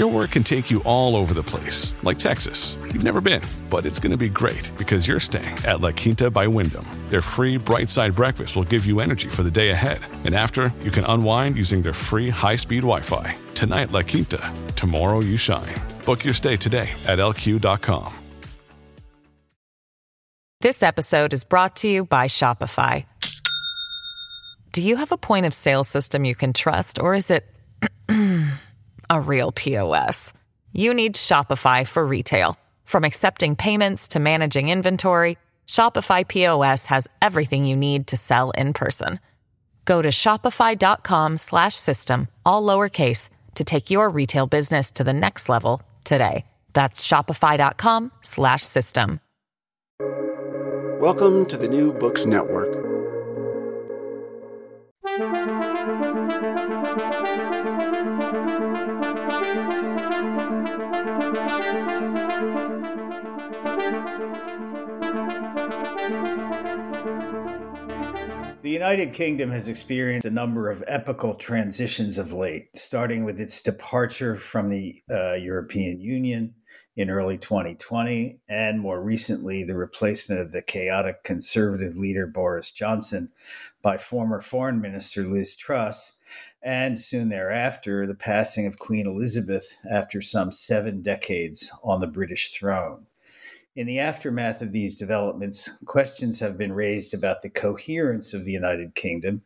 Your work can take you all over the place, like Texas. You've never been, but it's going to be great because you're staying at La Quinta by Wyndham. Their free bright side breakfast will give you energy for the day ahead. And after, you can unwind using their free high speed Wi Fi. Tonight, La Quinta. Tomorrow, you shine. Book your stay today at lq.com. This episode is brought to you by Shopify. Do you have a point of sale system you can trust, or is it a real POS? You need Shopify for retail. From accepting payments to managing inventory, Shopify POS has everything you need to sell in person. Go to shopify.com/system all lowercase to take your retail business to the next level today. That's shopify.com/system. Welcome to the New Books Network. United Kingdom has experienced a number of epical transitions of late, starting with its departure from the uh, European Union in early 2020, and more recently, the replacement of the chaotic conservative leader Boris Johnson by former Foreign Minister Liz Truss, and soon thereafter, the passing of Queen Elizabeth after some seven decades on the British throne. In the aftermath of these developments, questions have been raised about the coherence of the United Kingdom,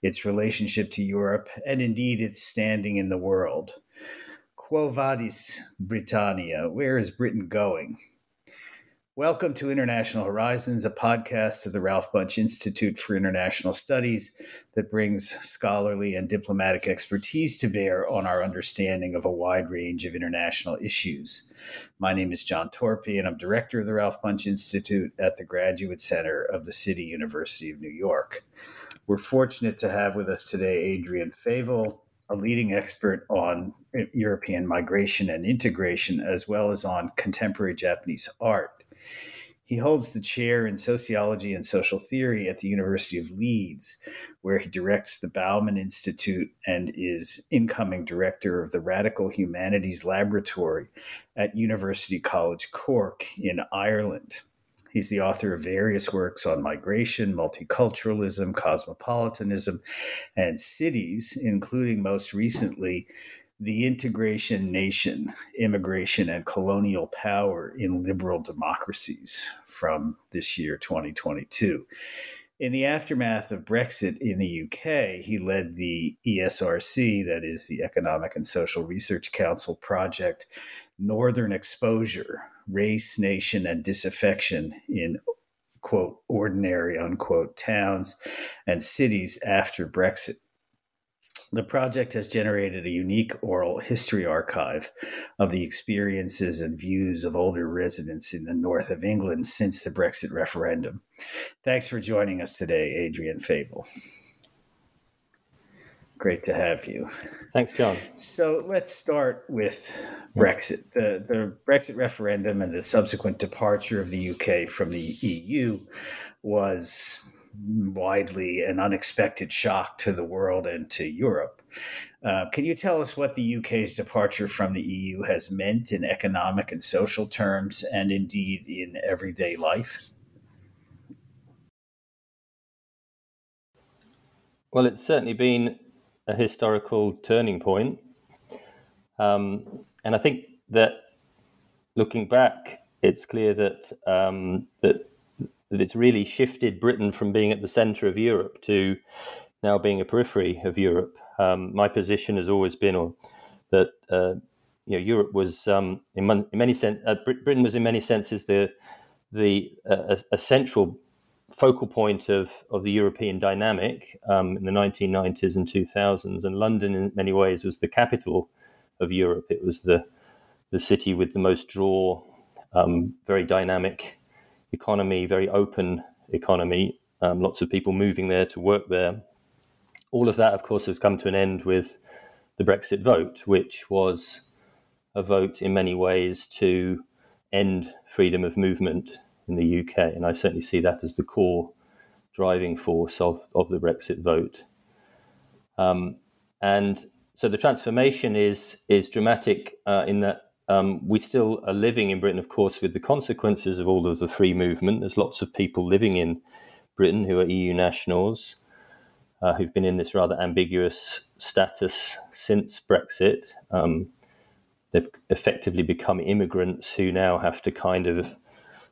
its relationship to Europe, and indeed its standing in the world. Quo vadis Britannia? Where is Britain going? Welcome to International Horizons, a podcast of the Ralph Bunche Institute for International Studies that brings scholarly and diplomatic expertise to bear on our understanding of a wide range of international issues. My name is John Torpey, and I'm director of the Ralph Bunche Institute at the Graduate Center of the City University of New York. We're fortunate to have with us today Adrian Favell, a leading expert on European migration and integration, as well as on contemporary Japanese art. He holds the chair in sociology and social theory at the University of Leeds, where he directs the Bauman Institute and is incoming director of the Radical Humanities Laboratory at University College Cork in Ireland. He's the author of various works on migration, multiculturalism, cosmopolitanism, and cities, including most recently the integration nation, immigration, and colonial power in liberal democracies from this year, 2022. In the aftermath of Brexit in the UK, he led the ESRC, that is the Economic and Social Research Council project, Northern Exposure Race, Nation, and Disaffection in quote, ordinary, unquote, towns and cities after Brexit. The project has generated a unique oral history archive of the experiences and views of older residents in the north of England since the Brexit referendum. Thanks for joining us today, Adrian Favell. Great to have you. Thanks, John. So let's start with Brexit. The, the Brexit referendum and the subsequent departure of the UK from the EU was widely an unexpected shock to the world and to Europe. Uh, can you tell us what the UK's departure from the EU has meant in economic and social terms, and indeed in everyday life? Well, it's certainly been a historical turning point. Um, and I think that looking back, it's clear that um, that that it's really shifted Britain from being at the centre of Europe to now being a periphery of Europe. Um, my position has always been or, that uh, you know Europe was um, in, in, many sense uh, Britain was in many senses the the uh, a, central focal point of, of the European dynamic um, in the 1990s and 2000s. And London, in many ways, was the capital of Europe. It was the, the city with the most draw, um, very dynamic economy, very open economy, um, lots of people moving there to work there. All of that, of course, has come to an end with the Brexit vote, which was a vote in many ways to end freedom of movement in the UK. And I certainly see that as the core driving force of, of the Brexit vote. Um, and so the transformation is is dramatic uh, in that um, we still are living in Britain, of course, with the consequences of all of the free movement. There's lots of people living in Britain who are EU nationals uh, who've been in this rather ambiguous status since Brexit. Um, they've effectively become immigrants who now have to kind of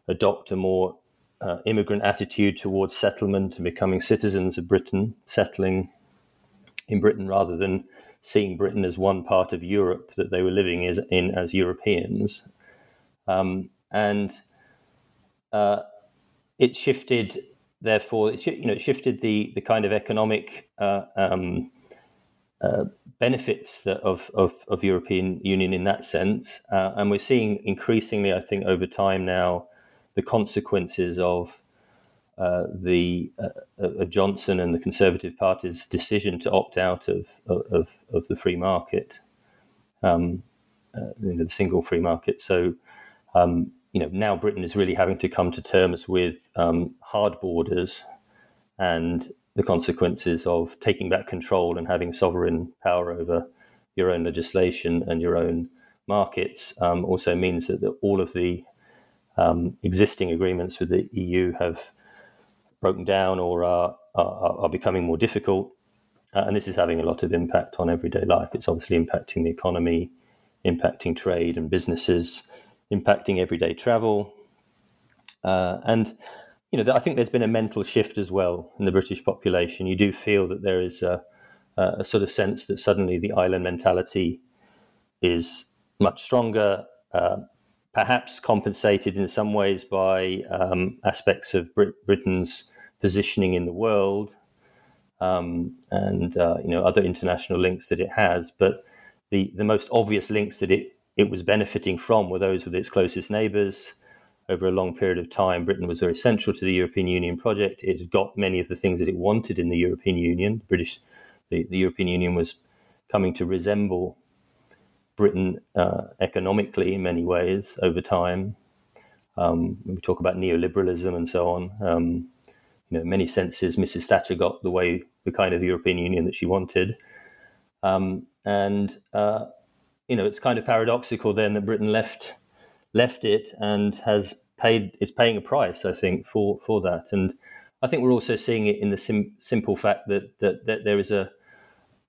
adopt a more uh, immigrant attitude towards settlement and becoming citizens of Britain, settling in Britain rather than seeing Britain as one part of Europe that they were living as, in as Europeans. Um, and uh, it shifted, therefore, it, you know, it shifted the, the kind of economic uh, um, uh, benefits of, of, of, European Union in that sense. Uh, and we're seeing increasingly, I think, over time now, the consequences of uh, the uh, of Johnson and the Conservative Party's decision to opt out of of, of the free market, um, uh, the single free market. So, um, you know, now Britain is really having to come to terms with um, hard borders and the consequences of taking back control and having sovereign power over your own legislation and your own markets. Um, also means that the, all of the um, existing agreements with the EU have broken down or are, are, are becoming more difficult. Uh, and this is having a lot of impact on everyday life. It's obviously impacting the economy, impacting trade and businesses, impacting everyday travel. Uh, and, you know, I think there's been a mental shift as well in the British population. You do feel that there is a, a sort of sense that suddenly the island mentality is much stronger. Uh, perhaps compensated in some ways by um, aspects of Brit- Britain's positioning in the world um, and uh, you know other international links that it has. But the the most obvious links that it it was benefiting from were those with its closest neighbours. Over a long period of time, Britain was very central to the European Union project. It got many of the things that it wanted in the European Union. British, the, the European Union was coming to resemble Britain uh, economically in many ways over time. Um, we talk about neoliberalism and so on, um, you know, many senses, Mrs. Thatcher got the way, the kind of European Union that she wanted. Um, and uh, you know, it's kind of paradoxical then that Britain left left it and has paid is paying a price, I think, for for that. And I think we're also seeing it in the sim- simple fact that, that that there is a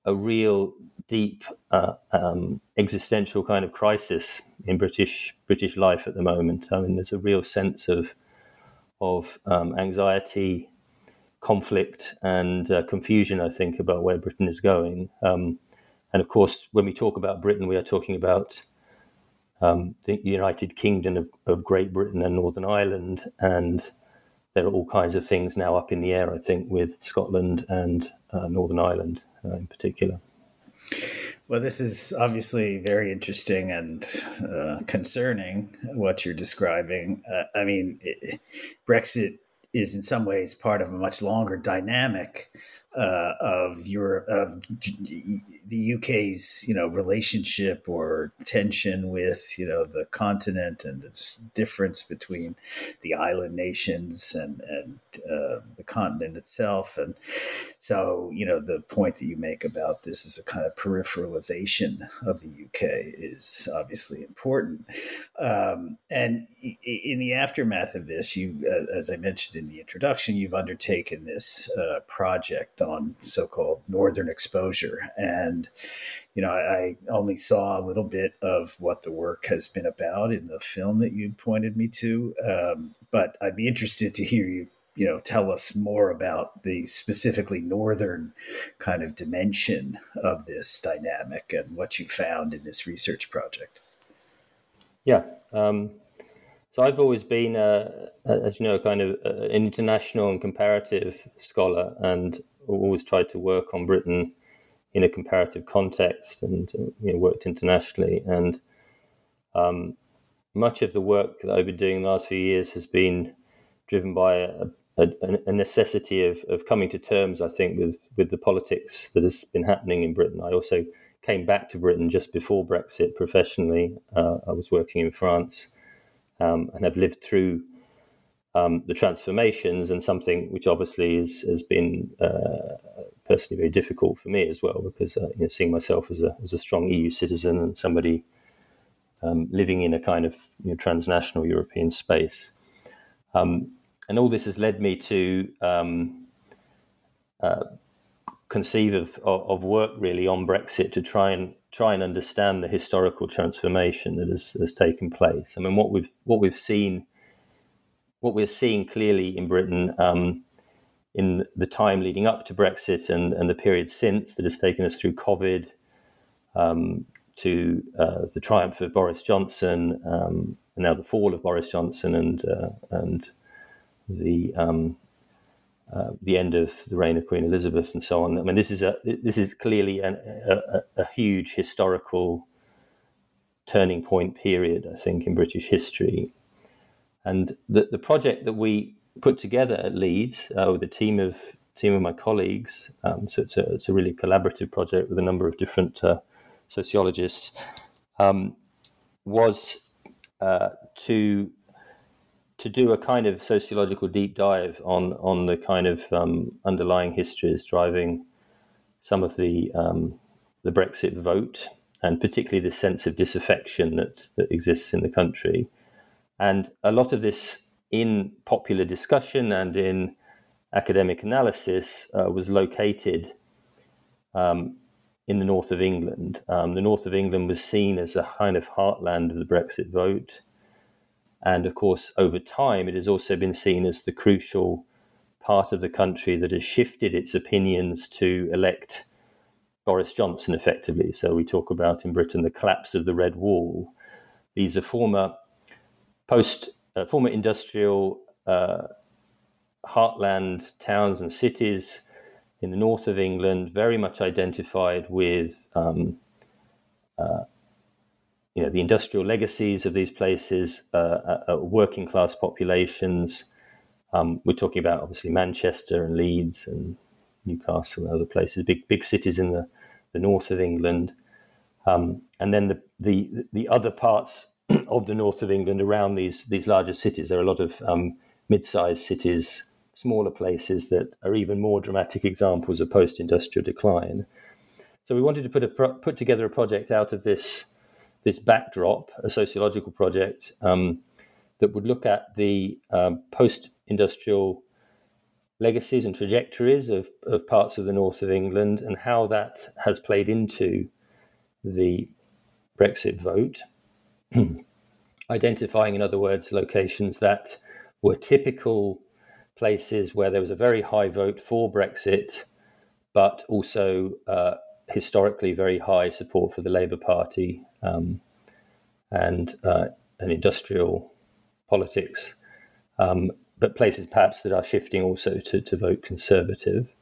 a real deep uh, um, existential kind of crisis in British British life at the moment. I mean, there's a real sense of of um, anxiety, conflict, and uh, confusion. I think about where Britain is going. Um, and of course, when we talk about Britain, we are talking about um, the United Kingdom of, of, Great Britain and Northern Ireland, and there are all kinds of things now up in the air. I think with Scotland and uh, Northern Ireland uh, in particular. Well, this is obviously very interesting and uh, concerning what you're describing. Uh, I mean, it, Brexit is in some ways part of a much longer dynamic uh, of Europe, of the UK's, you know, relationship or tension with, you know, the continent and its difference between the island nations and and uh, the continent itself. And so, you know, the point that you make about this is a kind of peripheralization of the UK is obviously important. Um, and in the aftermath of this, you, as I mentioned in the introduction, you've undertaken this uh, project on so-called northern exposure. And you know I, I, only saw a little bit of what the work has been about in the film that you pointed me to. Um, but i'd be interested to hear you you know tell us more about the specifically northern kind of dimension of this dynamic and what you found in this research project. Yeah um, so I've always been, uh, as you know, kind of an international and comparative scholar, and always tried to work on Britain in a comparative context, and you know, worked internationally. And um, much of the work that I've been doing the last few years has been driven by a, a, a, necessity of, of coming to terms, I think, with, with the politics that has been happening in Britain. I also came back to Britain just before Brexit professionally. Uh, I was working in France um, and have lived through um, the transformations and something which obviously is, has been uh, personally very difficult for me as well because uh, you know, seeing myself as a, as a strong EU citizen and somebody um, living in a kind of you know, transnational European space. Um, and all this has led me to um, uh, conceive of, of, work really on Brexit to try and try and understand the historical transformation that has, has taken place. I mean, what we've what we've seen, what we're seeing clearly in Britain um, in the time leading up to Brexit and, and the period since that has taken us through COVID, um, to uh, the triumph of Boris Johnson, um, and now the fall of Boris Johnson, and uh, and the um, uh, the end of the reign of Queen Elizabeth and so on. I mean, this is a this is clearly an, a, a, huge historical turning point period, I think, in British history. And the the project that we put together at Leeds uh, with a team of team of my colleagues, um, so it's a it's a really collaborative project with a number of different uh, sociologists, um, was uh, to to do a kind of sociological deep dive on on the kind of um, underlying histories driving some of the um, the Brexit vote, and particularly the sense of disaffection that that exists in the country, and a lot of this in popular discussion and in academic analysis uh, was located um, in the north of England. Um, the north of England was seen as a kind of heartland of the Brexit vote. And of course, over time, it has also been seen as the crucial part of the country that has shifted its opinions to elect Boris Johnson effectively. So we talk about in Britain the collapse of the Red Wall. These are former post, uh, former industrial uh, heartland towns and cities in the north of England, very much identified with um, uh, you know the industrial legacies of these places, uh, uh, uh, working class populations. Um, we're talking about obviously Manchester and Leeds and Newcastle and other places, big big cities in the, the north of England, um, and then the, the the other parts of the north of England around these these larger cities. There are a lot of um, mid-sized cities, smaller places that are even more dramatic examples of post-industrial decline. So we wanted to put a put together a project out of this this backdrop, a sociological project um, that would look at the um, post industrial legacies and trajectories of, of parts of the north of England and how that has played into the Brexit vote. Identifying, in other words, locations that were typical places where there was a very high vote for Brexit, but also uh, historically very high support for the Labour Party um, and uh, industrial politics, um, but places perhaps that are shifting also to, to vote conservative,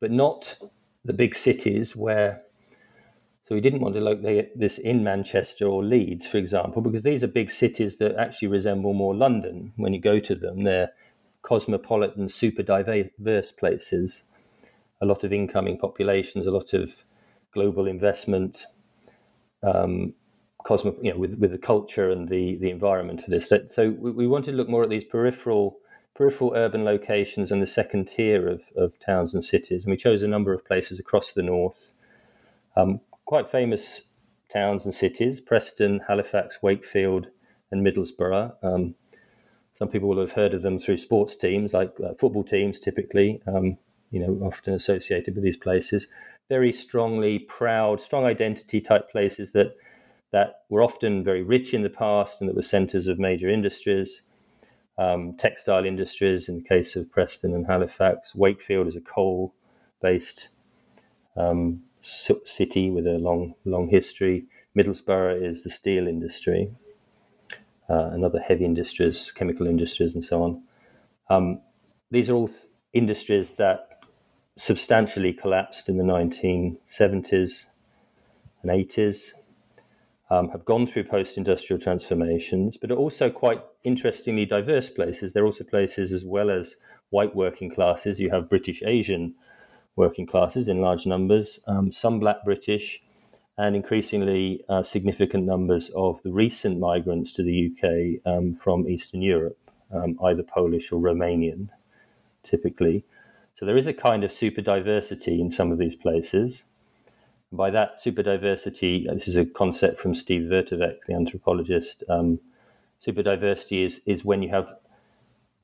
but not the big cities where. So we didn't want to look this in Manchester or Leeds, for example, because these are big cities that actually resemble more London. When you go to them, they're cosmopolitan, super diverse places. A lot of incoming populations, a lot of global investment, um, cosmo, you know, with with the culture and the the environment of this. That, so we, we wanted to look more at these peripheral peripheral urban locations and the second tier of, of towns and cities. And we chose a number of places across the north, um, quite famous towns and cities: Preston, Halifax, Wakefield, and Middlesbrough. Um, some people will have heard of them through sports teams, like uh, football teams, typically. Um, you know, often associated with these places. Very strongly proud, strong identity type places that that were often very rich in the past and that were centres of major industries, um, textile industries in the case of Preston and Halifax. Wakefield is a coal based um, city with a long, long history. Middlesbrough is the steel industry. uh, heavy industries, chemical industries, and so on. Um, these are all th- industries that substantially collapsed in the 1970s and 80s, um, have gone through post industrial transformations, but are also quite interestingly diverse places. They're also places, as well as white working classes, you have British Asian working classes in large numbers, um, some black British, and increasingly uh, significant numbers of the recent migrants to the UK um, from Eastern Europe, um, either Polish or Romanian, typically. So there is a kind of super diversity in some of these places. By that super diversity, uh, this is a concept from Steve Vertovec, the anthropologist. Um, super diversity is, is when you have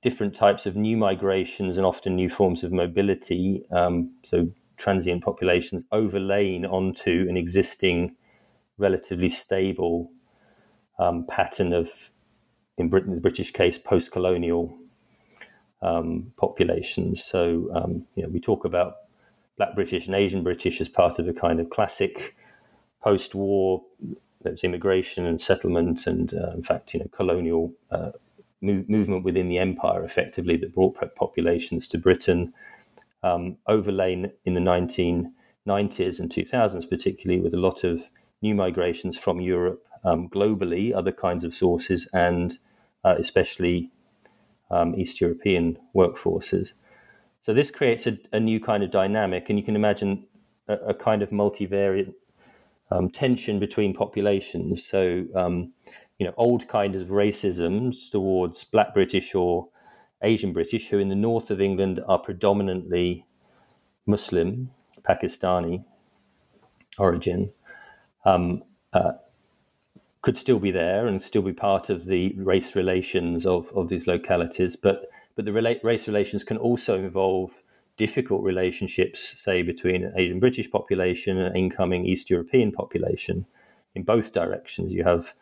different types of new migrations and often new forms of mobility. Um, so transient populations overlaying onto an existing, relatively stable um, pattern of, in Britain, the British case, post-colonial um, populations. So, um, you know, we talk about Black British and Asian British as part of a kind of classic post-war. There was immigration and settlement, and uh, in fact, you know, colonial uh, move, movement within the empire, effectively, that brought populations to Britain um, overlain in the 1990s and 2000s, particularly with a lot of new migrations from Europe um, globally, other kinds of sources, and uh, especially um, East European workforces. So this creates a, a, new kind of dynamic, and you can imagine a, a kind of multivariate um, tension between populations. So, um, you know, old kinds of racisms towards Black British or Asian British, who in the north of England are predominantly Muslim, Pakistani origin, um, uh, could still be there and still be part of the race relations of, of these localities. But but the rela- race relations can also involve difficult relationships, say between an Asian British population and an incoming East European population. In both directions, you have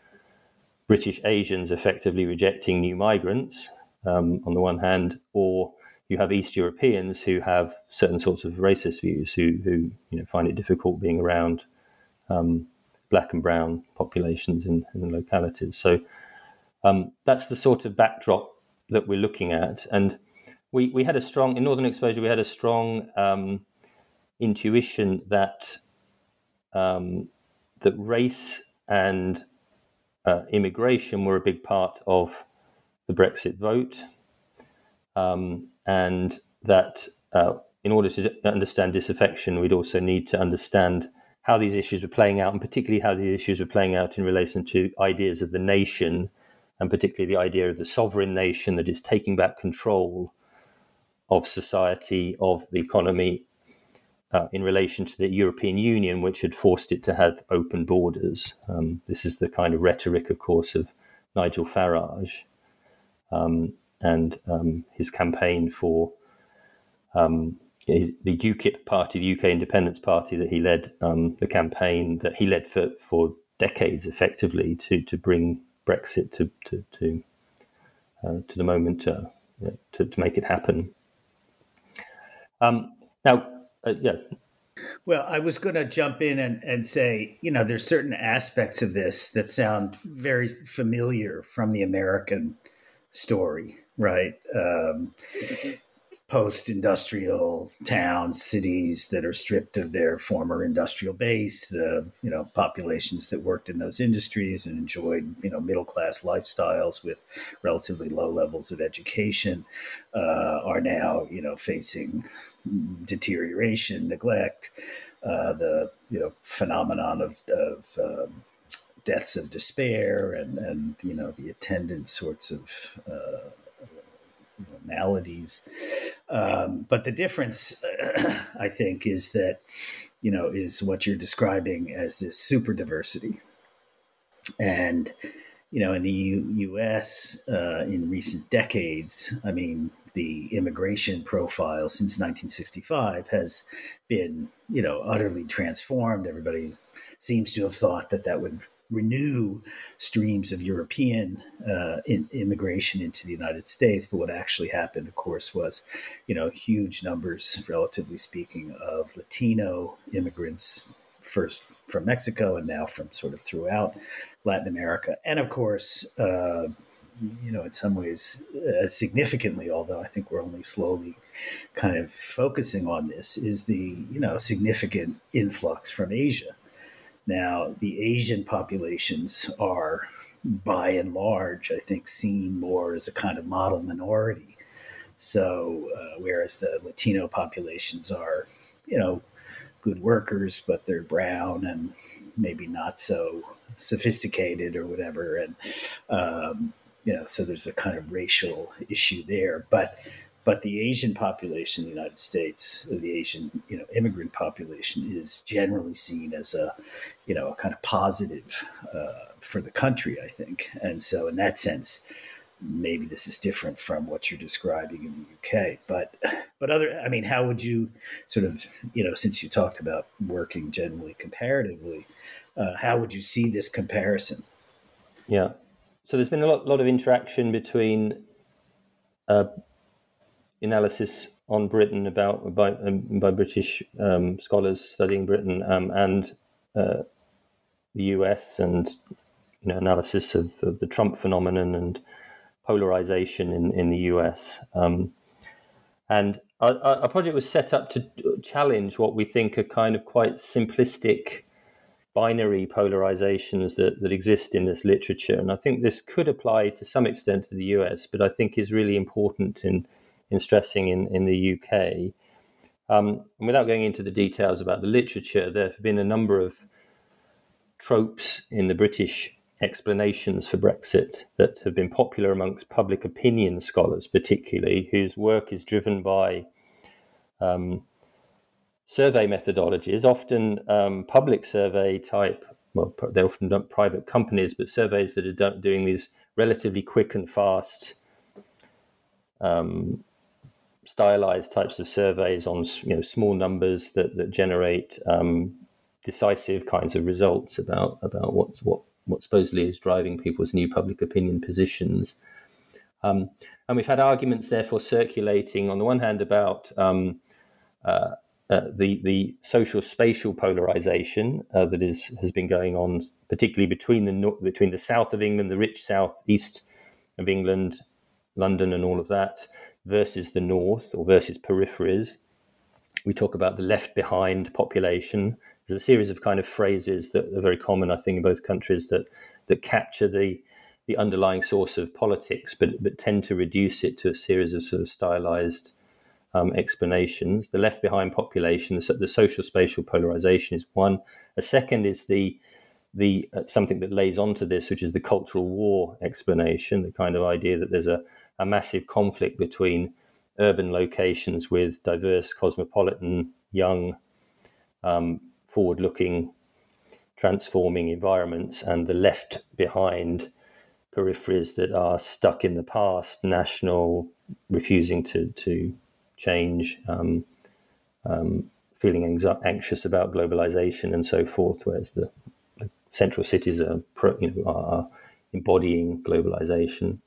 British Asians effectively rejecting new migrants um, on the one hand, or you have East Europeans who have certain sorts of racist views, who who you know find it difficult being around um, black and brown populations in, in localities. So um, that's the sort of backdrop that we're looking at, and we we had a strong in Northern Exposure. We had a strong um, intuition that um, that race and uh, immigration were a big part of the Brexit vote, um, and that uh, in order to understand disaffection, we'd also need to understand how these issues were playing out, and particularly how these issues were playing out in relation to ideas of the nation, and particularly the idea of the sovereign nation that is taking back control of society, of the economy, uh, in relation to the European Union, which had forced it to have open borders. Um, this is the kind of rhetoric, of course, of Nigel Farage um, and um, his campaign for um, his, the UKIP party, the UK Independence Party that he led, um, the campaign that he led for, for decades, effectively to to bring Brexit to to to, uh, to the moment uh, to, to make it happen. Um, now, uh, yeah. Well, I was going to jump in and, and say, you know, there's certain aspects of this that sound very familiar from the American story, right? Um, Post industrial towns, cities that are stripped of their former industrial base, the you know populations that worked in those industries and enjoyed you know middle class lifestyles with relatively low levels of education uh, are now you know facing deterioration, neglect, uh, the you know phenomenon of, of um, deaths of despair and, and you know the attendant sorts of uh, maladies. Um, but the difference, I think, is that you know is what you're describing as this super diversity, and you know in the U- U.S. Uh, in recent decades, I mean the immigration profile since 1965 has been you know utterly transformed. Everybody seems to have thought that that would renew streams of European uh, in, immigration into the United States. But what actually happened, of course, was, you know, huge numbers, relatively speaking, of Latino immigrants first from Mexico and now from sort of throughout Latin America. And of course, uh, you know, in some ways, uh, significantly, although I think we're only slowly kind of focusing on this, is the, you know, significant influx from Asia. Now, the Asian populations are, by and large, I think, seen more as a kind of model minority. So, uh, whereas the Latino populations are, you know, good workers, but they're brown and maybe not so sophisticated or whatever. And, um, you know, so there's a kind of racial issue there. But, but the Asian population in the United States, the Asian, you know, immigrant population is generally seen as a, you know, a kind of positive uh, for the country, I think. And so in that sense, maybe this is different from what you're describing in the UK. But but other, I mean, how would you sort of, you know, since you talked about working generally comparatively, uh, how would you see this comparison? Yeah, so there's been a lot, lot of interaction between uh, analysis on Britain about by um, by British um, scholars studying Britain um, and uh, the US and you know analysis of, of the Trump phenomenon and polarization in, in the US. Um, and our, our, project was set up to challenge what we think are kind of quite simplistic binary polarizations that, that exist in this literature. And I think this could apply to some extent to the US, but I think is really important in, in stressing in, in the UK. Um, without going into the details about the literature, there have been a number of tropes in the British explanations for Brexit that have been popular amongst public opinion scholars, particularly, whose work is driven by um, survey methodologies, often um, public survey type. Well, they're often done private companies, but surveys that are doing these relatively quick and fast, um, stylized types of surveys on you know small numbers that that generate um, decisive kinds of results about about what's what what supposedly is driving people's new public opinion positions. Um, and we've had arguments, therefore, circulating on the one hand about um, uh, uh, the the social spatial polarization uh, that is has been going on, particularly between the between the south of England, the rich south east of England, London, and all of that, versus the north or versus peripheries. We talk about the left behind population there's a series of kind of phrases that are very common, I think, in both countries that that capture the the underlying source of politics, but but tend to reduce it to a series of sort of stylized um, explanations. The left behind population, the, the, social spatial polarization is one. A second is the the uh, something that lays onto this, which is the cultural war explanation, the kind of idea that there's a, a massive conflict between urban locations with diverse, cosmopolitan, young, um, forward looking, transforming environments and the left behind peripheries that are stuck in the past, national, refusing to, to change, um, um, feeling anxious about globalization and so forth, whereas the, the central cities are, pro, you know, are embodying globalization.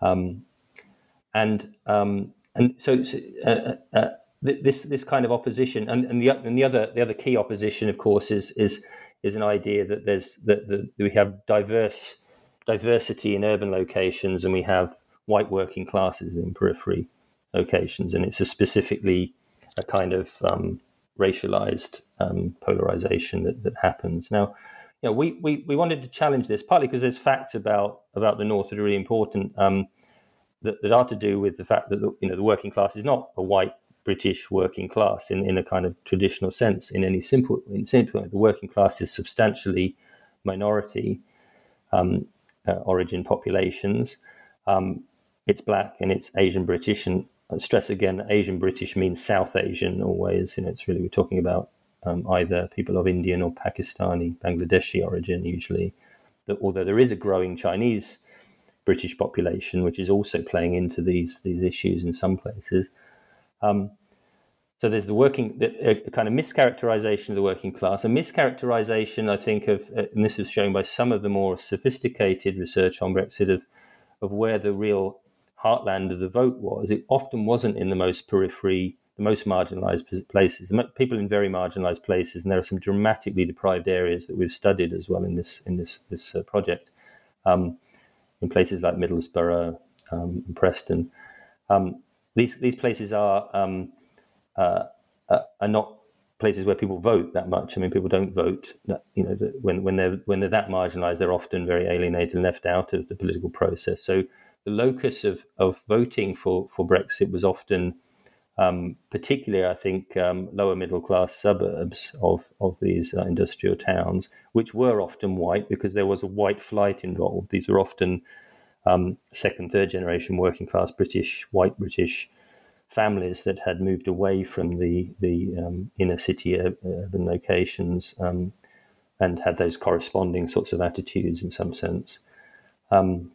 Um, and um, and so, uh, uh, this this kind of opposition, and, and the and the other the other key opposition, of course, is is is an idea that there's that, that we have diverse diversity in urban locations, and we have white working classes in periphery locations, and it's a specifically a kind of um, racialized um, polarization that, that happens now. You know, we, we, we wanted to challenge this partly because there's facts about about the North that are really important um, that, that are to do with the fact that the, you know the working class is not a white British working class in, in a kind of traditional sense. In any simple, in simple, the working class is substantially minority um, uh, origin populations. Um, it's black and it's Asian British, and I stress again, Asian British means South Asian always. You know, it's really we're talking about um, either people of Indian or Pakistani, Bangladeshi origin usually. although there is a growing Chinese British population, which is also playing into these these issues in some places. Um, so there's the working, a kind of mischaracterization of the working class, a mischaracterization, I think, of, uh, and this is shown by some of the more sophisticated research on Brexit of, of where the real heartland of the vote was. It often wasn't in the most periphery the most marginalized places, people in very marginalized places, and there are some dramatically deprived areas that we've studied as well in this in this this uh, project, um, in places like Middlesbrough um, and Preston. Um, these these places are um, uh, uh, are not places where people vote that much. I mean, people don't vote. You know, when when they're when they're that marginalised, they're often very alienated and left out of the political process. So the locus of of voting for for Brexit was often um, particularly, I think, um, lower middle class suburbs of, of these uh, industrial towns, which were often white because there was a white flight involved. These were often um, second, third generation working class British, white British families that had moved away from the, the um, inner city urban locations um, and had those corresponding sorts of attitudes in some sense. Um,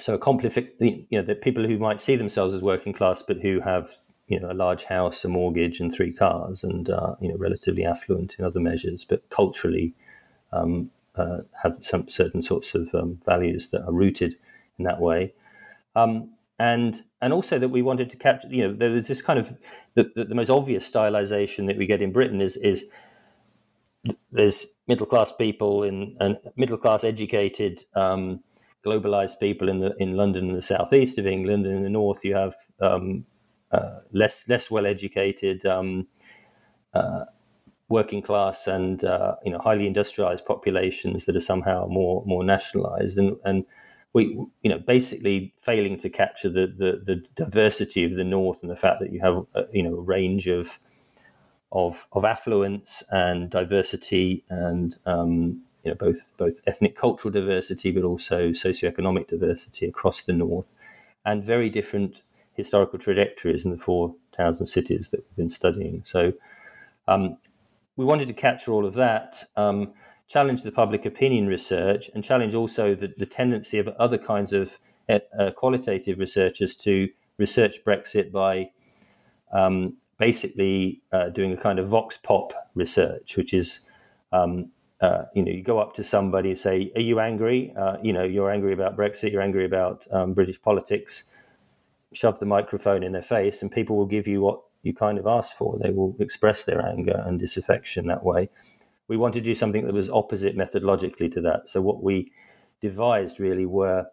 so a compli- you know, the people who might see themselves as working class, but who have you know a large house, a mortgage, and three cars, and uh, you know relatively affluent in other measures, but culturally um, uh, have some certain sorts of um, values that are rooted in that way. Um, and and also that we wanted to capture, you know, there was this kind of the, the, the most obvious stylization that we get in Britain is is there's middle class people in and middle class educated um, globalized people in the in London and the southeast of England, and in the north you have um, less less well educated, um, uh, working class, and uh, you know highly industrialized populations that are somehow more more nationalized, and and we you know basically failing to capture the, the the, diversity of the north and the fact that you have a, you know a range of of of affluence and diversity and um, you know both both ethnic cultural diversity but also socioeconomic diversity across the north and very different historical trajectories in the four towns and cities that we've been studying. So um, we wanted to capture all of that, um, challenge the public opinion research, and challenge also the, the tendency of other kinds of uh, uh qualitative researchers to research Brexit by um, basically uh, doing a kind of vox pop research, which is um, uh, you know, you go up to somebody and say, "Are you angry? Uh, you know, you're angry about Brexit. You're angry about um, British politics shove the microphone in their face, and people will give you what you kind of asked for. They will express their anger and disaffection that way. We wanted to do something that was opposite methodologically to that. So what we devised really were,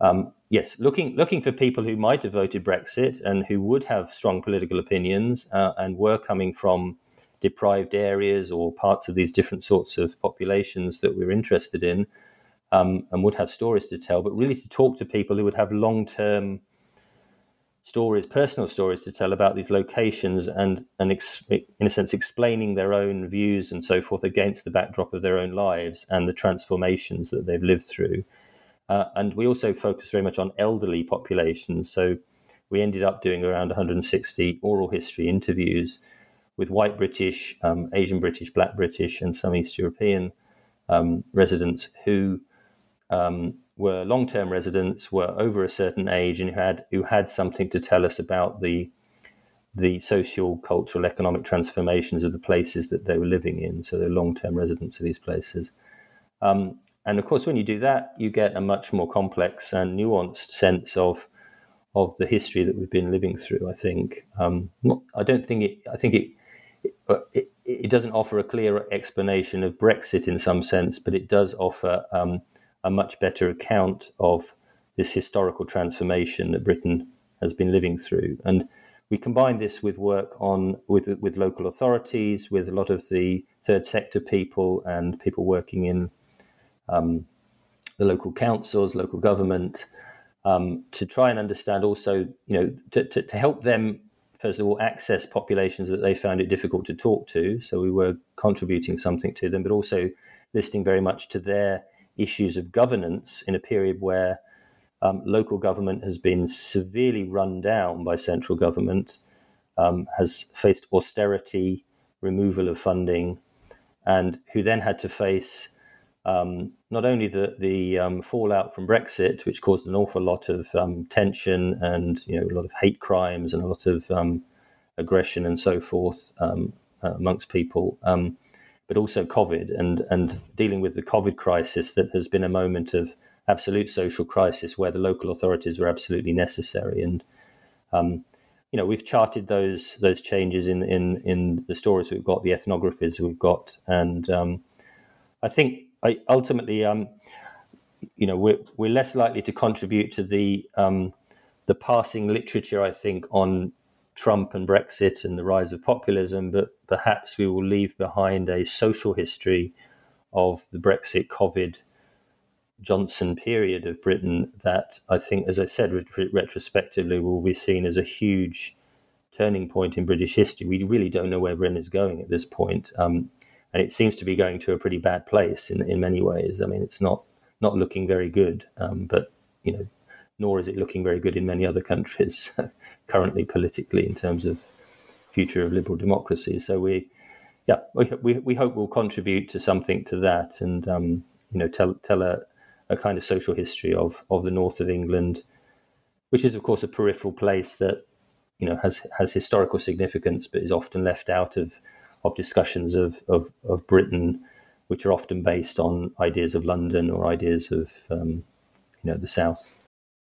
um, yes, looking looking for people who might have voted Brexit and who would have strong political opinions uh, and were coming from deprived areas or parts of these different sorts of populations that we're interested in, um, and would have stories to tell. But really to talk to people who would have long term stories, personal stories to tell about these locations, and and ex- in a sense explaining their own views and so forth against the backdrop of their own lives and the transformations that they've lived through. Uh, and we also focus very much on elderly populations. So we ended up doing around 160 oral history interviews with white British, um, Asian British, Black British, and some East European um, residents who um, were long-term residents, were over a certain age, and who had who had something to tell us about the the social, cultural, economic transformations of the places that they were living in. So they're long-term residents of these places. Um, and of course, when you do that, you get a much more complex and nuanced sense of of the history that we've been living through. I think. Um, I don't think it. I think it it, it, doesn't offer a clear explanation of Brexit in some sense, but it does offer um, a much better account of this historical transformation that Britain has been living through. And we combined this with work on with with local authorities, with a lot of the third sector people and people working in um, the local councils, local government, um, to try and understand also, you know, to, to, to, help them first of all access populations that they found it difficult to talk to. So we were contributing something to them, but also listening very much to their issues of governance in a period where um, local government has been severely run down by central government, um, has faced austerity, removal of funding, and who then had to face um, not only the the um, fallout from Brexit, which caused an awful lot of um, tension and you know a lot of hate crimes and a lot of um, aggression and so forth amongst people but also COVID and, and dealing with the COVID crisis that has been a moment of absolute social crisis where the local authorities were absolutely necessary. And um, you know we've charted those those changes in in in the stories we've got, the ethnographies we've got, and um, I think I, ultimately, um, you know, we're we're less likely to contribute to the um, the passing literature, I think, on Trump and Brexit and the rise of populism, but perhaps we will leave behind a social history of the Brexit, COVID, Johnson period of Britain that I think, as I said, retrospectively will be seen as a huge turning point in British history. We really don't know where Britain is going at this point. Um, and it seems to be going to a pretty bad place in, in many ways. I mean, it's not not looking very good, um, but you know, nor is it looking very good in many other countries currently politically in terms of future of liberal democracy. So we, yeah, we, we, hope we'll contribute to something to that, and um, you know, tell tell a, a kind of social history of of the north of England, which is of course a peripheral place that you know has has historical significance, but is often left out of of discussions of, of, of Britain, which are often based on ideas of London or ideas of um, you know the South.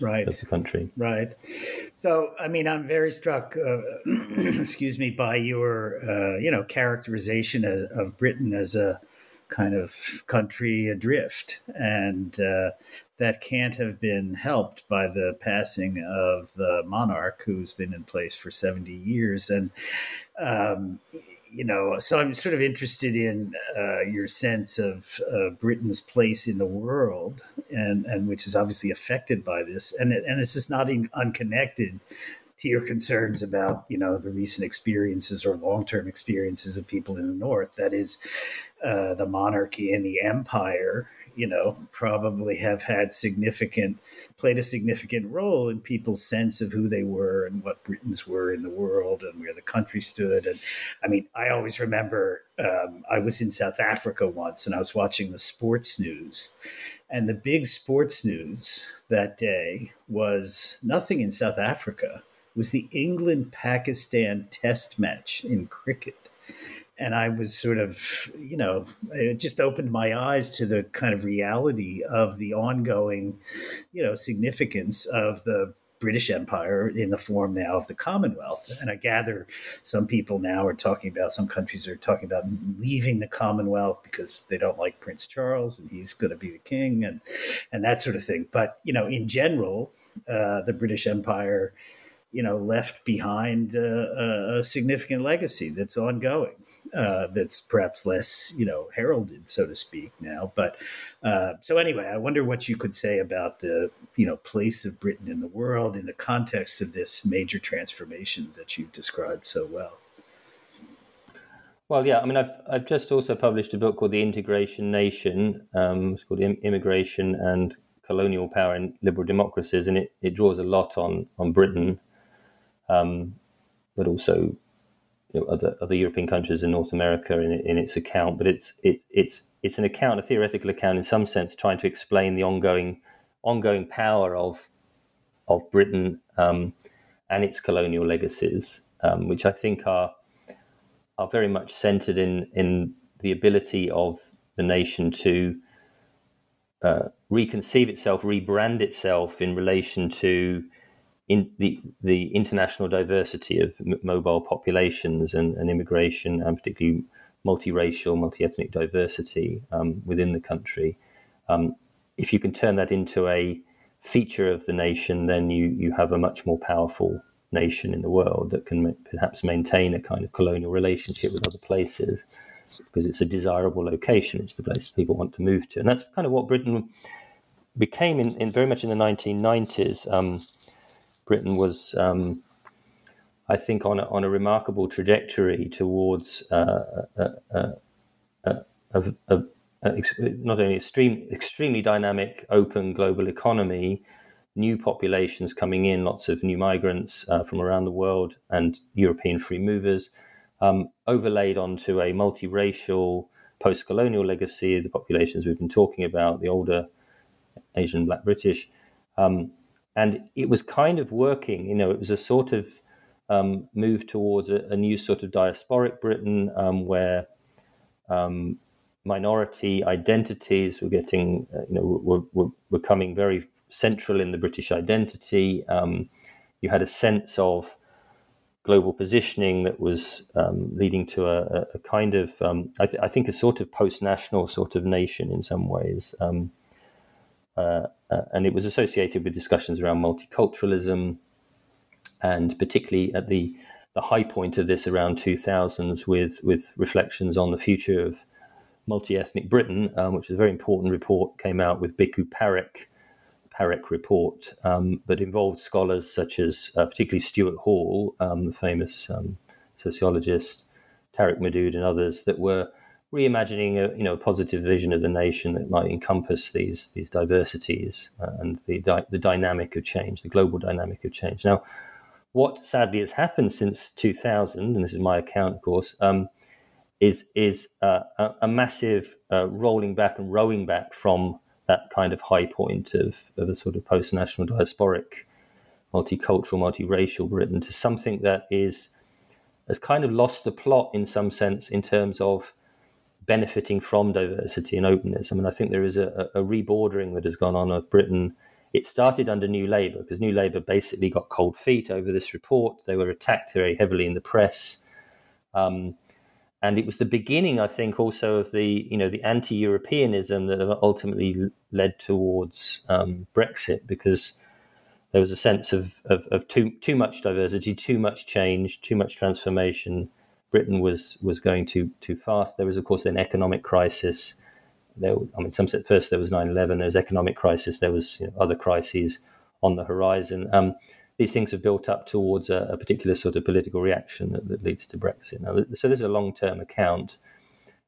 Right. That's the country. Right. So, I mean, I'm very struck, uh, excuse me, by your, uh, you know, characterization of, of Britain as a kind of country adrift. And uh, that can't have been helped by the passing of the monarch who's been in place for 70 years. And, um, you know, so I'm sort of interested in uh, your sense of uh, Britain's place in the world, and and which is obviously affected by this, and and this is not in, unconnected to your concerns about you know the recent experiences or long term experiences of people in the North. That is, uh, the monarchy and the empire you know, probably have had significant, played a significant role in people's sense of who they were and what Britons were in the world and where the country stood. And I mean, I always remember um, I was in South Africa once and I was watching the sports news. And the big sports news that day was nothing in South Africa. It was the England Pakistan test match in cricket and I was sort of, you know, it just opened my eyes to the kind of reality of the ongoing, you know, significance of the British Empire in the form now of the Commonwealth. And I gather some people now are talking about, some countries are talking about leaving the Commonwealth because they don't like Prince Charles and he's going to be the king and, and that sort of thing. But, you know, in general, uh, the British Empire, you know, left behind uh, a, a significant legacy that's ongoing uh, that's perhaps less, you know, heralded, so to speak, now. But uh, so anyway, I wonder what you could say about the, you know, place of Britain in the world in the context of this major transformation that you've described so well. Well, yeah, I mean, I've I've just also published a book called The Integration Nation. Um, it's called Immigration and Colonial Power in Liberal Democracies, and it, it draws a lot on on Britain, um, but also you know, other other European countries in North America in, in its account, but it's it, it's it's an account, a theoretical account in some sense, trying to explain the ongoing ongoing power of of Britain um, and its colonial legacies, um, which I think are are very much centered in in the ability of the nation to uh, reconceive itself, rebrand itself in relation to in the the international diversity of m- mobile populations and, and, immigration, and particularly multiracial, multi-ethnic diversity um, within the country. Um, if you can turn that into a feature of the nation, then you you have a much more powerful nation in the world that can perhaps maintain a kind of colonial relationship with other places because it's a desirable location. It's the place people want to move to, and that's kind of what Britain became in, in very much in the 1990s. Um, Britain was, um, I think, on a, on a remarkable trajectory towards uh, a, a, a, not only extreme, extremely dynamic, open global economy, new populations coming in, lots of new migrants uh, from around the world, and European free movers, um, overlaid onto a multiracial post colonial legacy of the populations we've been talking about, the older Asian Black British. Um, and it was kind of working, you know, it was a sort of um, move towards a, a, new sort of diasporic Britain um, where um, minority identities were getting, uh, you know, were, were, were, becoming very central in the British identity. Um, you had a sense of global positioning that was um, leading to a, a kind of, um, I, th- I, think, a sort of post-national sort of nation in some ways. And it was associated with discussions around multiculturalism, and particularly at the the high point of this around 2000s with with reflections on the future of multi-ethnic Britain, um, which is a very important report, came out with Bhikhu Parekh, Parekh report, um, but involved scholars such as uh, particularly Stuart Hall, um, the famous um, sociologist, Tariq Modood, and others that were reimagining a you know positive vision of the nation that might encompass these these diversities uh, and the di- the dynamic of change, the global dynamic of change. Now, what sadly has happened since 2000, and this is my account, of course, um, is is uh, a, a, massive uh, rolling back and rowing back from that kind of high point of, of a sort of post-national diasporic, multicultural, multiracial Britain to something that is has kind of lost the plot in some sense in terms of benefiting from diversity and openness. I mean, I think there is a, a rebordering that has gone on of Britain. It started under New Labour because New Labour basically got cold feet over this report. They were attacked very heavily in the press. Um, and it was the beginning, I think, also of the you know the anti-Europeanism that ultimately led towards um, Brexit, because there was a sense of, of, of too too much diversity, too much change, too much transformation. Britain was was going too too fast. There was, of course, an economic crisis. There, I mean, some said first there was 9-11, there was economic crisis, there was you know, other crises on the horizon. Um, these things have built up towards a, a particular sort of political reaction that, that, leads to Brexit. Now, so is a long term account.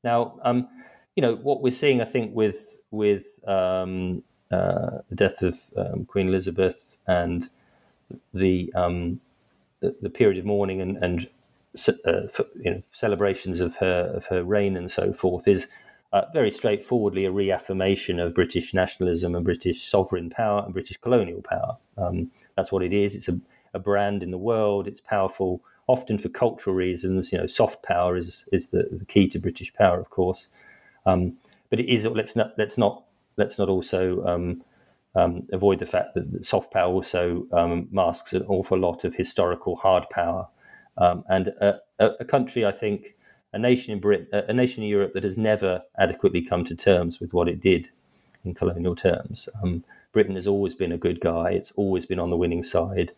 Now, um, you know what we're seeing, I think, with with um, uh, the death of um, Queen Elizabeth and the, um, the, the period of mourning and, and uh, you know, celebrations of her of her reign and so forth is uh, very straightforwardly a reaffirmation of British nationalism and British sovereign power and British colonial power. Um, that's what it is. It's a, a, brand in the world. It's powerful, often for cultural reasons. You know, soft power is is the, the key to British power, of course. Um, but it is. Let's not let's not let's not also um, um avoid the fact that soft power also um, masks an awful lot of historical hard power. Um, and a, a country, I think a nation in Brit, a nation in Europe that has never adequately come to terms with what it did in colonial terms. Um, Britain has always been a good guy. It's always been on the winning side.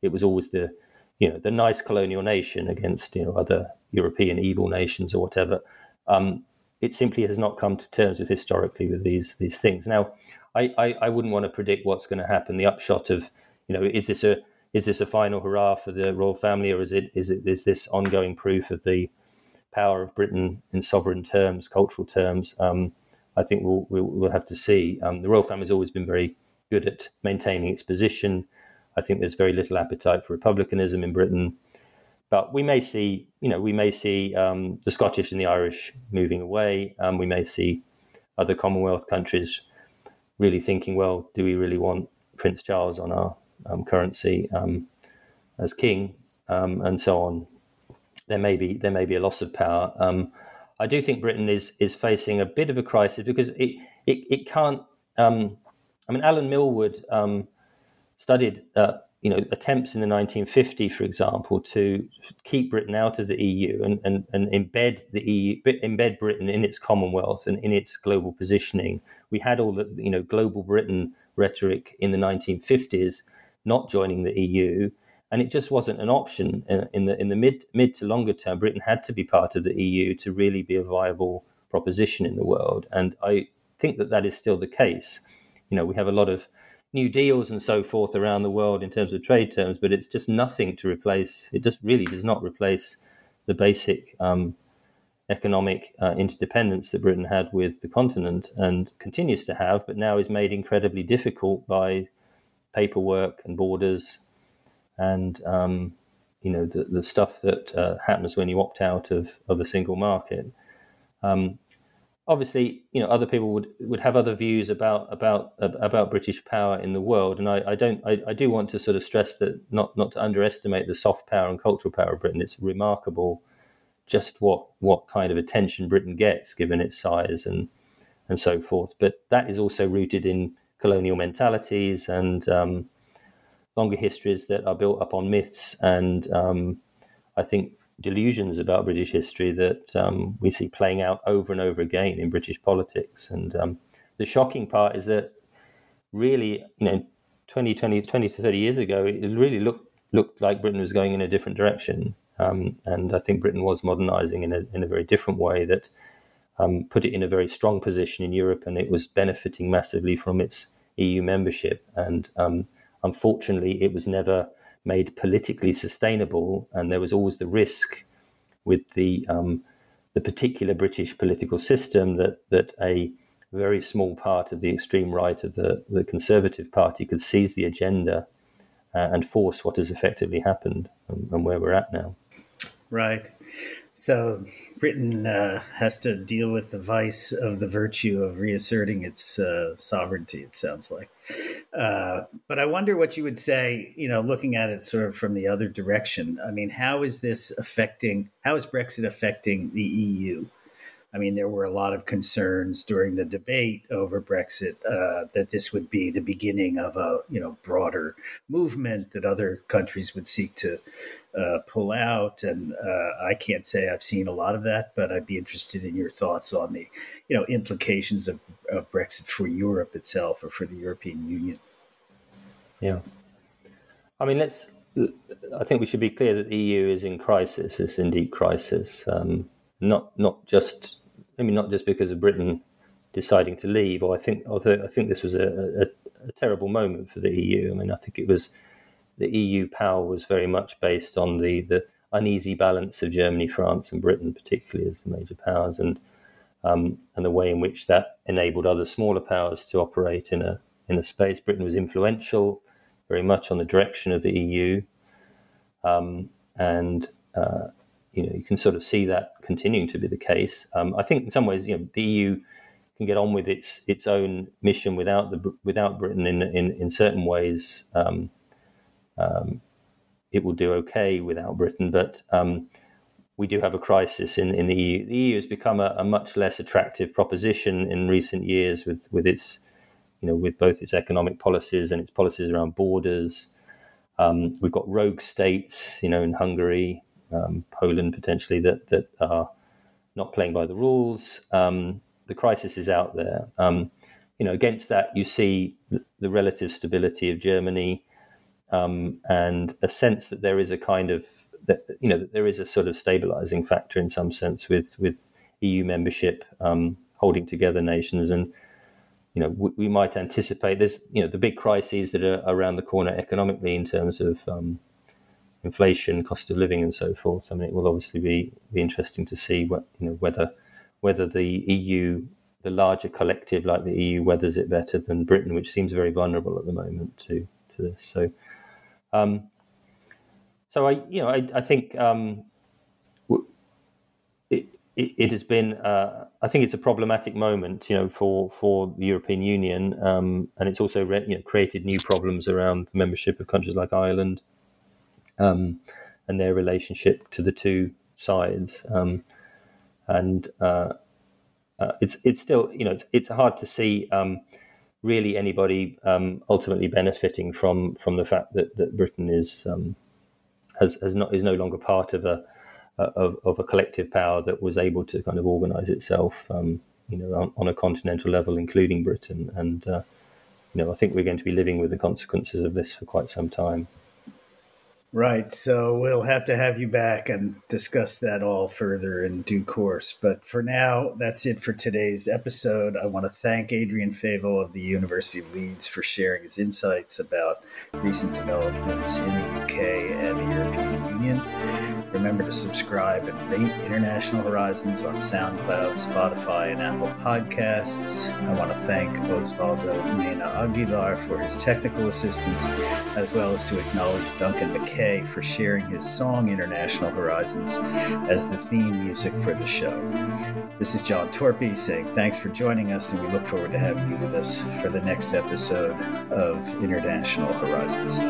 It was always the, you know, the nice colonial nation against you know other European evil nations or whatever. Um, it simply has not come to terms with historically with these these things. Now, I, I, I wouldn't want to predict what's going to happen. The upshot of, you know, is this a is this a final hurrah for the royal family, or is it is it is this ongoing proof of the power of Britain in sovereign terms, cultural terms, um, I think we'll, we'll, we'll, have to see. Um, the royal family has always been very good at maintaining its position. I think there's very little appetite for republicanism in Britain, but we may see, you know, we may see um, the Scottish and the Irish moving away. Um, we may see other Commonwealth countries really thinking, well, do we really want Prince Charles on our currency um, as king, and so on there may be there may be a loss of power. Um, I do think Britain is is facing a bit of a crisis because it it, it can't. Um, I mean, Alan Milward um, studied uh, you know attempts in the 1950s, for example, to keep Britain out of the EU and, and, and embed the EU embed Britain in its Commonwealth and in its global positioning. We had all the you know global Britain rhetoric in the 1950s, not joining the EU and it just wasn't an option in, in, the in the mid mid to longer term. Britain had to be part of the EU to really be a viable proposition in the world, and I think that that is still the case. You know, we have a lot of new deals and so forth around the world in terms of trade terms, but it's just nothing to replace. It just really does not replace the basic um, economic uh, interdependence that Britain had with the continent and continues to have, but now is made incredibly difficult by paperwork and borders, and um, you know the, the stuff that uh, happens when you opt out of, of a single market. Um, obviously, you know, other people would, would have other views about about about British power in the world, and I, I don't. I, I, do want to sort of stress that not not to underestimate the soft power and cultural power of Britain. It's remarkable just what what kind of attention Britain gets given its size and and so forth. But that is also rooted in colonial mentalities and um, longer histories that are built up on myths and um, I think delusions about British history that um, we see playing out over and over again in British politics. And um, the shocking part is that really, you know, 20, 20, 20 to 30 years ago, it really looked looked like Britain was going in a different direction. Um, and I think Britain was modernizing in a, in a very different way that um, put it in a very strong position in Europe and it was benefiting massively from its EU membership. And um, unfortunately, it was never made politically sustainable, and there was always the risk with the um, the particular British political system that that a very small part of the extreme right of the, the Conservative Party could seize the agenda uh, and force what has effectively happened and, and where we're at now. Right. So Britain uh, has to deal with the vice of the virtue of reasserting its uh, sovereignty. It sounds like, uh, but I wonder what you would say. You know, looking at it sort of from the other direction. I mean, how is this affecting? How is Brexit affecting the EU? I mean, there were a lot of concerns during the debate over Brexit uh, that this would be the beginning of a you know broader movement that other countries would seek to uh, pull out. And uh, I can't say I've seen a lot of that, but I'd be interested in your thoughts on the you know implications of, of Brexit for Europe itself or for the European Union. Yeah, I mean, let's. I think we should be clear that the EU is in crisis. It's in deep crisis. Um, not not just I mean, not just because of Britain deciding to leave, or I think, although I think this was a, a, a, terrible moment for the EU. I mean, I think it was the EU power was very much based on the the uneasy balance of Germany, France, and Britain, particularly as the major powers, and um, and the way in which that enabled other smaller powers to operate in a in a space. Britain was influential, very much on the direction of the EU, um, and uh, you know, you can sort of see that continuing to be the case. Um, I think in some ways, you know, the EU can get on with its its own mission without the without Britain in in, in certain ways. Um, um, it will do okay without Britain, but um, we do have a crisis in, in the EU. The EU has become a, a, much less attractive proposition in recent years with, with its, you know, with both its economic policies and its policies around borders. Um, we've got rogue states, you know, in Hungary, um, Poland potentially that that are not playing by the rules. Um, the crisis is out there. Um, you know, against that, you see the, the relative stability of Germany um, and a sense that there is a kind of that you know that there is a sort of stabilizing factor in some sense with with EU membership um, holding together nations and you know, we, we, might anticipate there's, you know, the big crises that are around the corner economically in terms of um, inflation, cost of living, and so forth. I mean, it will obviously be be interesting to see what you know whether whether the EU, the larger collective like the EU, weathers it better than Britain, which seems very vulnerable at the moment to to this. So, um, so I you know I, I think um, it, it, it has been uh, I think it's a problematic moment you know for for the European Union, um, and it's also re- you know, created new problems around the membership of countries like Ireland um, and their relationship to the two sides. Um, and uh, uh, it's it's still you know it's it's hard to see um, really anybody um, ultimately benefiting from from the fact that, that Britain is um, has has not is no longer part of a of, of a collective power that was able to kind of organise itself, um, you know, on, on, a continental level, including Britain. And uh, you know, I think we're going to be living with the consequences of this for quite some time. Right. So we'll have to have you back and discuss that all further in due course. But for now, that's it for today's episode. I want to thank Adrian Favell of the University of Leeds for sharing his insights about recent developments in the UK and the European Union. Remember to subscribe and rate International Horizons on SoundCloud, Spotify, and Apple Podcasts. I want to thank Osvaldo Mena Aguilar for his technical assistance, as well as to acknowledge Duncan McKay for sharing his song International Horizons as the theme music for the show. This is John Torpey saying thanks for joining us, and we look forward to having you with us for the next episode of International Horizons.